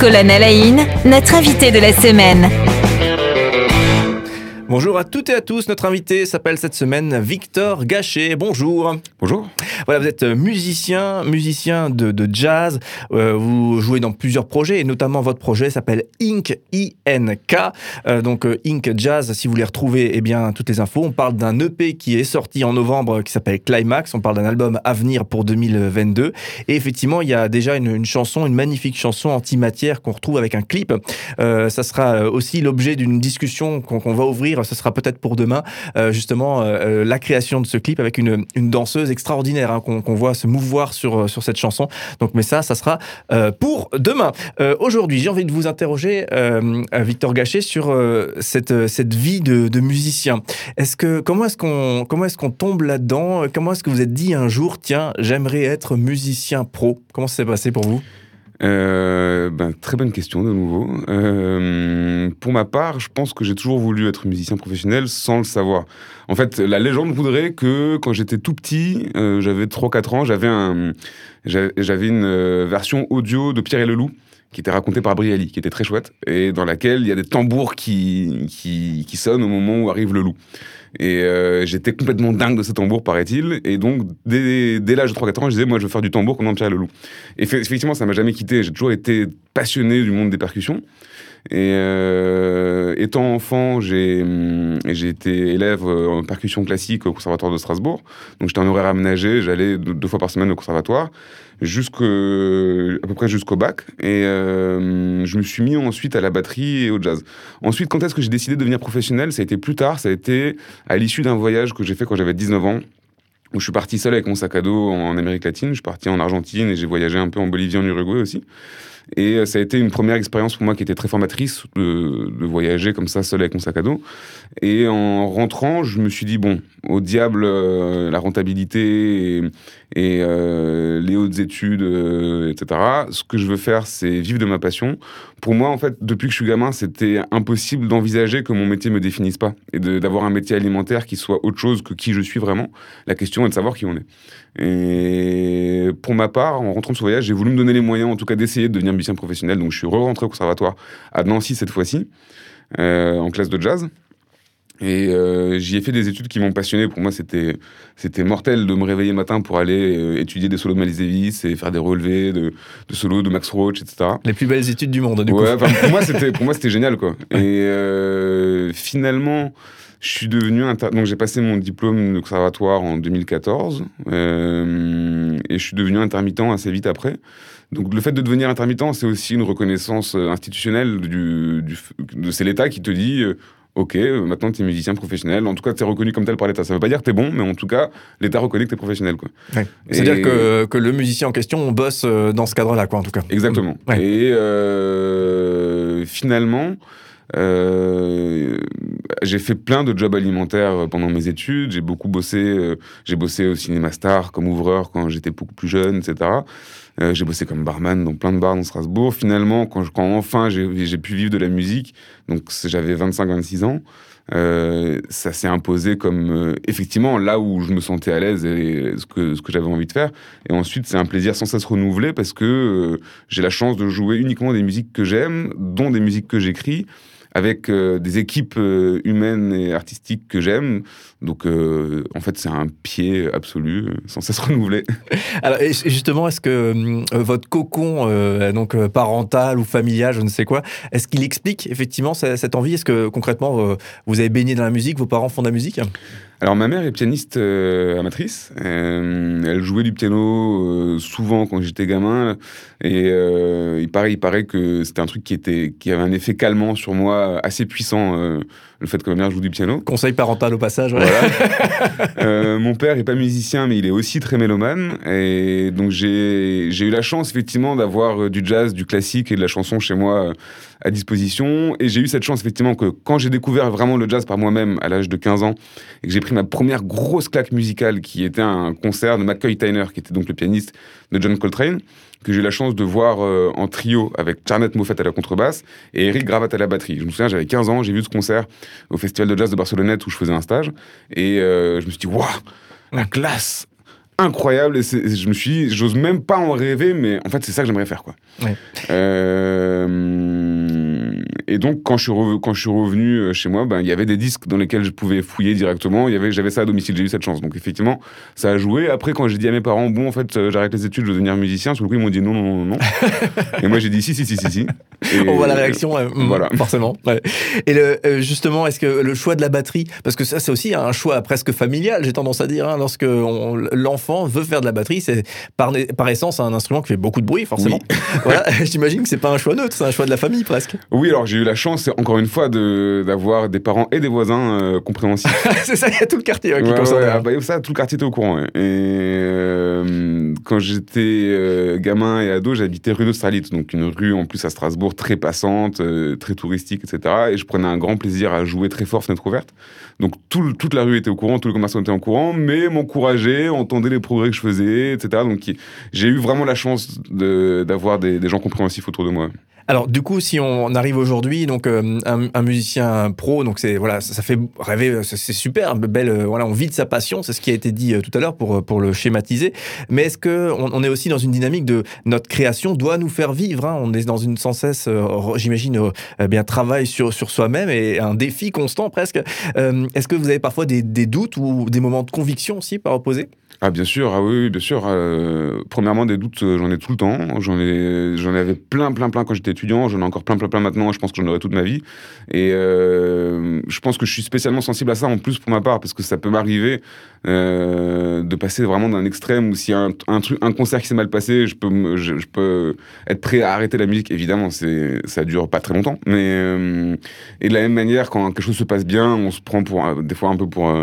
Colonne Alain, notre invité de la semaine. Bonjour à toutes et à tous. Notre invité s'appelle cette semaine Victor Gachet. Bonjour. Bonjour. Voilà, vous êtes musicien, musicien de, de jazz. Euh, vous jouez dans plusieurs projets et notamment votre projet s'appelle Inc. I-N-K. Euh, donc euh, Inc. Jazz, si vous voulez retrouver eh bien, toutes les infos, on parle d'un EP qui est sorti en novembre qui s'appelle Climax. On parle d'un album à venir pour 2022. Et effectivement, il y a déjà une, une chanson, une magnifique chanson antimatière qu'on retrouve avec un clip. Euh, ça sera aussi l'objet d'une discussion qu'on qu'on va ouvrir ce sera peut-être pour demain, euh, justement, euh, la création de ce clip avec une, une danseuse extraordinaire hein, qu'on voit se mouvoir sur, sur cette chanson. Donc, mais ça, ça sera euh, pour demain. Euh, Aujourd'hui, j'ai envie de vous interroger, euh, Victor Gachet, sur euh, cette, cette vie de, de musicien. Est-ce que comment est-ce qu'on comment est-ce qu'on tombe là-dedans? Comment est-ce que vous êtes dit un jour, tiens, j'aimerais être musicien pro Comment ça s'est passé pour vous? Euh, ben, très bonne question de nouveau. Euh, pour ma part, je pense que j'ai toujours voulu être musicien professionnel sans le savoir. En fait, la légende voudrait que quand j'étais tout petit, euh, j'avais 3-4 ans, j'avais un, j'a- j'avais une euh, version audio de Pierre et le Loup qui était racontée par Brialy, qui était très chouette, et dans laquelle il y a des tambours qui, qui sonnent au moment où arrive le loup. Et euh, j'étais complètement dingue de ces tambours, paraît-il. Et donc, dès, l'âge de 3-4 ans, je disais, moi, je veux faire du tambour comme dans Pierre et le Loup. Et effectivement, ça m'a jamais quitté. J'ai toujours été passionné du monde des percussions. Et euh, étant enfant, j'ai hum, été élève euh, en percussion classique au Conservatoire de Strasbourg. Donc j'étais en horaire aménagé, j'allais deux, fois par semaine au conservatoire, jusqu'à peu près jusqu'au bac. Et je me suis mis ensuite à la batterie et au jazz. Ensuite, quand est-ce que j'ai décidé de devenir professionnel? Ça a été plus tard, ça a été à l'issue d'un voyage que j'ai fait quand j'avais 19 ans où je suis parti seul avec mon sac à dos en Amérique latine. Je suis parti en Argentine et j'ai voyagé un peu en Bolivie, en Uruguay aussi. Et euh, ça a été une première expérience pour moi qui était très formatrice de, voyager comme ça seul avec mon sac à dos. Et en rentrant, je me suis dit, bon, au diable euh, la rentabilité et, euh, les hautes études, etc. Ce que je veux faire, c'est vivre de ma passion. Pour moi, en fait, depuis que je suis gamin, c'était impossible d'envisager que mon métier me définisse pas et d'avoir un métier alimentaire qui soit autre chose que qui je suis vraiment. La question est de savoir qui on est. Et pour ma part, en rentrant de ce voyage, j'ai voulu me donner les moyens, en tout cas, d'essayer de devenir musicien professionnel. Donc, je suis re-rentré au conservatoire à Nancy cette fois-ci, euh, en classe de jazz. Et euh, j'y ai fait des études qui m'ont passionné. Pour moi, c'était c'était mortel de me réveiller le matin pour aller euh, étudier des solos de Miles Davis et faire des relevés de, de solos de Max Roach, etc. Les plus belles études du monde, du ouais, coup. pour moi, c'était pour moi c'était génial quoi. Et euh, finalement, je suis devenu inter- donc j'ai passé mon diplôme de conservatoire en 2014 euh, et je suis devenu intermittent assez vite après. Donc le fait de devenir intermittent, c'est aussi une reconnaissance euh, institutionnelle du, c'est l'État qui te dit euh, Ok, maintenant tu es musicien professionnel. En tout cas, tu es reconnu comme tel par l'État. Ça veut pas dire que tu es bon, mais en tout cas, l'État reconnaît que tu es professionnel. Quoi. Ouais. C'est-à-dire que, que le musicien en question, on bosse dans ce cadre-là, quoi, en tout cas. Exactement. Ouais. Et euh, finalement, euh, j'ai fait plein de jobs alimentaires pendant mes études. J'ai beaucoup bossé. euh, j'ai bossé au cinéma Star comme ouvreur quand j'étais beaucoup plus jeune, etc. Euh, j'ai bossé comme barman dans plein de bars dans Strasbourg. Finalement, quand, je- quand enfin j'ai pu vivre de la musique, donc j'avais 25-26 ans, euh, ça s'est imposé comme euh, effectivement là où je me sentais à l'aise et ce que, ce que j'avais envie de faire. Et ensuite, c'est un plaisir sans cesse renouvelé parce que euh, j'ai la chance de jouer uniquement des musiques que j'aime, dont des musiques que j'écris, avec euh, des équipes euh, humaines et artistiques que j'aime. Donc, euh, en fait, c'est un pied absolu, sans cesse renouvelé. Alors, justement, est-ce que votre cocon, donc parental ou familial, je ne sais quoi, est-ce qu'il explique effectivement ce- cette envie? Est-ce que concrètement, vous avez baigné dans la musique, vos parents font de la musique? Alors, ma mère est pianiste euh, amatrice. Euh, elle jouait du piano euh, souvent quand j'étais gamin. Et il, paraît, il paraît que c'était un truc qui, était, qui avait un effet calmant sur moi assez puissant, le fait que ma mère joue du piano. Conseil parental au passage. ouais. Voilà. Euh, mon père est pas musicien, mais il est aussi très mélomane. Et donc, j'ai j'ai eu la chance, effectivement, d'avoir euh, du jazz, du classique et de la chanson chez moi euh, à disposition. Et j'ai eu cette chance, effectivement, que quand j'ai découvert vraiment le jazz par moi-même à l'âge de 15 ans, et que j'ai pris ma première grosse claque musicale, qui était un concert de McCoy Tyner, qui était donc le pianiste de John Coltrane, que j'ai eu la chance de voir euh, en trio avec Charnette Moffett à la contrebasse et Eric Gravat à la batterie. Je me souviens, j'avais 15 ans, j'ai vu ce concert au Festival de Jazz de Barcelonnette où je faisais un stage. Et euh, je me suis dit, waouh, la classe incroyable. Et, je me suis dit, j'ose même pas en rêver, mais en fait, c'est ça que j'aimerais faire. Quoi. Euh, et donc, quand je suis, quand je suis revenu euh, chez moi, ben, il y avait des disques dans lesquels je pouvais fouiller directement. J'avais ça à domicile, j'ai eu cette chance. Donc, effectivement, ça a joué. Après, quand j'ai dit à mes parents, bon, en fait, euh, j'arrête les études, je veux devenir musicien, sur le coup, ils m'ont dit non, non, non, non. et moi, j'ai dit si, si, si, si, si. On voit la réaction, voilà. forcément. Et le, justement, est-ce que le choix de la batterie, parce que ça, c'est aussi un choix presque familial, j'ai tendance à dire, hein, lorsque l'enfant veut faire de la batterie, c'est par, par essence un instrument qui fait beaucoup de bruit, forcément. voilà, j'imagine que c'est pas un choix neutre, c'est un choix de la famille presque. Oui, alors j'ai eu la chance, encore une fois, d'avoir des parents et des voisins euh, compréhensifs. c'est ça, il y a tout le quartier qui ouais, ouais, ah bah, ça, tout le quartier était au courant. Et euh, quand j'étais euh, gamin et ado, j'habitais rue d'Australie, donc une rue en plus à Strasbourg très passante, très touristique, etc. Et je prenais un grand plaisir à jouer très fort fenêtre ouverte. Donc toute la rue était au courant, tous les commerçants étaient au courant, mais m'encourageaient, entendaient les progrès que je faisais, etc. Donc j'ai eu vraiment la chance d'avoir des, des gens compréhensifs autour de moi. Alors du coup, si on arrive aujourd'hui, donc euh, un, musicien pro, donc c'est voilà, ça, fait rêver, c'est super, belle, euh, voilà, on vit de sa passion, c'est ce qui a été dit euh, tout à l'heure pour pour le schématiser. Mais est-ce que on, est aussi dans une dynamique de notre création doit nous faire vivre hein? On est dans une sans cesse, j'imagine, bien travail sur sur soi-même et un défi constant presque. est-ce que vous avez parfois des, des, doutes ou des moments de conviction aussi par opposé? Ah bien sûr, ah oui, bien sûr. premièrement, des doutes, j'en ai tout le temps. J'en ai, j'en avais plein, plein, plein quand j'étais étudiant, j'en ai encore plein, plein, plein maintenant, je pense que j'en aurai toute ma vie. Et euh, je pense que je suis spécialement sensible à ça en plus pour ma part, parce que ça peut m'arriver euh, de passer vraiment d'un extrême où s'il y a un, truc, un concert qui s'est mal passé, je peux, je, peux être prêt à arrêter la musique. Évidemment, c'est, ça dure pas très longtemps. Mais, euh, et de la même manière, quand quelque chose se passe bien, on se prend pour, des fois un peu pour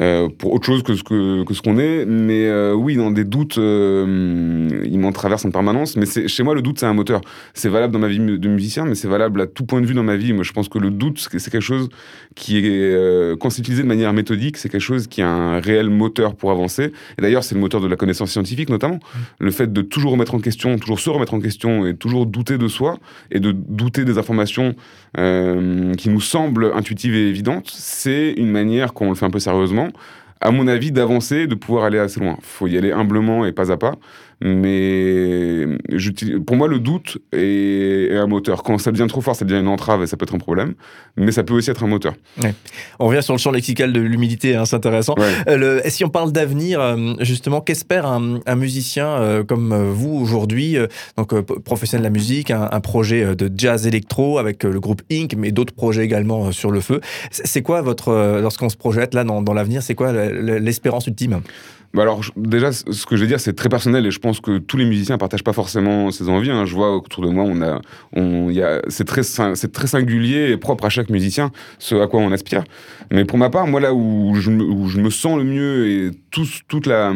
euh, pour autre chose que ce qu'on que ce qu'on est. Mais euh, oui, dans des doutes, euh, ils m'en traversent en permanence. Mais chez moi, le doute, c'est un moteur. C'est valable dans ma vie de musicien, mais c'est valable à tout point de vue dans ma vie. Moi, je pense que le doute, c'est quelque chose qui est, quand c'est utilisé de manière méthodique, c'est quelque chose qui a un réel moteur pour avancer. Et d'ailleurs, c'est le moteur de la connaissance scientifique, notamment. Le fait de toujours remettre en question, toujours se remettre en question et toujours douter de soi et de douter des informations qui nous semblent intuitives et évidentes, c'est une manière, quand on le fait un peu sérieusement, à mon avis, d'avancer, de pouvoir aller assez loin. Il faut y aller humblement et pas à pas. Mais pour moi, le doute est, un moteur. Quand ça devient trop fort, ça devient une entrave et ça peut être un problème. Mais ça peut aussi être un moteur. On revient sur le champ lexical de l'humilité, hein, c'est intéressant. Euh, si on parle d'avenir, euh, justement, qu'espère un, musicien euh, comme vous aujourd'hui, donc professionnel de la musique, un, projet de jazz électro avec le groupe Inc, mais d'autres projets également sur le feu. C'est quoi votre, lorsqu'on se projette là dans, dans l'avenir, c'est quoi l'espérance ultime? Bah alors déjà, ce que je vais dire, c'est très personnel et je pense que tous les musiciens partagent pas forcément ces envies. Hein. Je vois autour de moi, on a, c'est très, c'est très singulier et propre à chaque musicien, ce à quoi on aspire. Mais pour ma part, moi là où je, me sens le mieux et tout, toute la,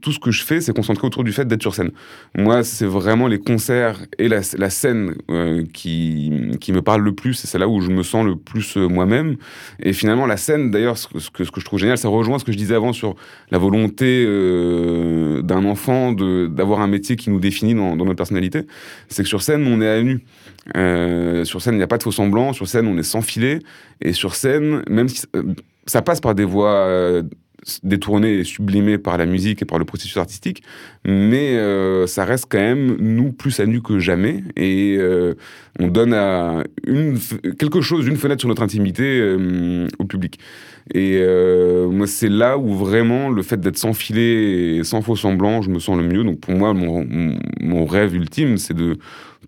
tout ce que je fais, c'est concentré autour du fait d'être sur scène. Moi, c'est vraiment les concerts et la, scène euh, qui, qui me parlent le plus. C'est là où je me sens le plus euh, moi-même. Et finalement, la scène, d'ailleurs, ce que je trouve génial, ça rejoint ce que je disais avant sur la volonté euh, d'un enfant d'avoir un métier qui nous définit dans, notre personnalité. C'est que sur scène, on est à nu. sur scène, il n'y a pas de faux semblants. Sur scène, on est sans filet. Et sur scène, même si ça passe par des voix détourné et sublimé par la musique et par le processus artistique, mais euh, ça reste quand même nous plus à nu que jamais et euh, on donne quelque chose, une fenêtre sur notre intimité euh, au public. Et moi, c'est là où vraiment le fait d'être sans filet et sans faux semblant, je me sens le mieux. Donc pour moi, mon, rêve ultime, c'est de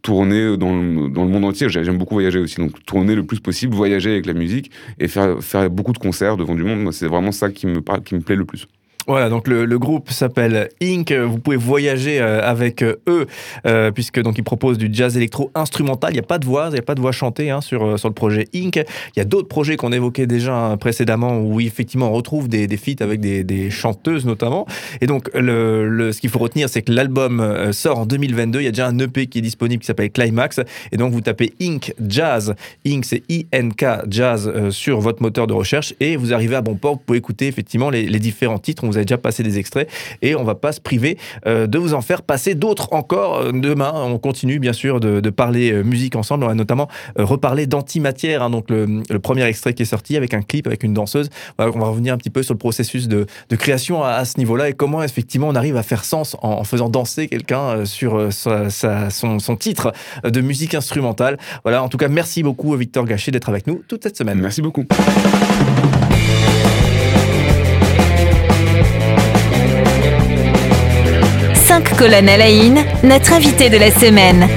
tourner dans le, monde entier. J'aime beaucoup voyager aussi, donc tourner le plus possible, voyager avec la musique et faire, faire beaucoup de concerts devant du monde. C'est vraiment ça qui me, qui me plaît le plus. Voilà, donc le, le groupe s'appelle Inc. Vous pouvez voyager euh, avec euh, eux, euh, puisque donc ils proposent du jazz électro instrumental. Il n'y a pas de voix, il n'y a pas de voix chantée hein, sur, sur le projet Inc. Il y a d'autres projets qu'on évoquait déjà hein, précédemment, où effectivement on retrouve des, des feats avec des, des, chanteuses notamment. Et donc le, le ce qu'il faut retenir, c'est que l'album sort en 2022. Il y a déjà un EP qui est disponible qui s'appelle Climax. Et donc vous tapez Inc. Jazz, Inc. c'est I-N-K Jazz sur votre moteur de recherche et vous arrivez à bon port. Vous pouvez écouter effectivement les, différents titres. Avez déjà passé des extraits et on va pas se priver de vous en faire passer d'autres encore demain. On continue bien sûr de, parler musique ensemble. On va notamment reparler d'antimatière, hein, donc le, premier extrait qui est sorti avec un clip avec une danseuse. on va revenir un petit peu sur le processus de, création à, ce niveau-là et comment effectivement on arrive à faire sens en, faisant danser quelqu'un sur son titre de musique instrumentale. Voilà, en tout cas, merci beaucoup Victor Gachet d'être avec nous toute cette semaine. Merci beaucoup. Cinq colonnes à la notre invité de la semaine.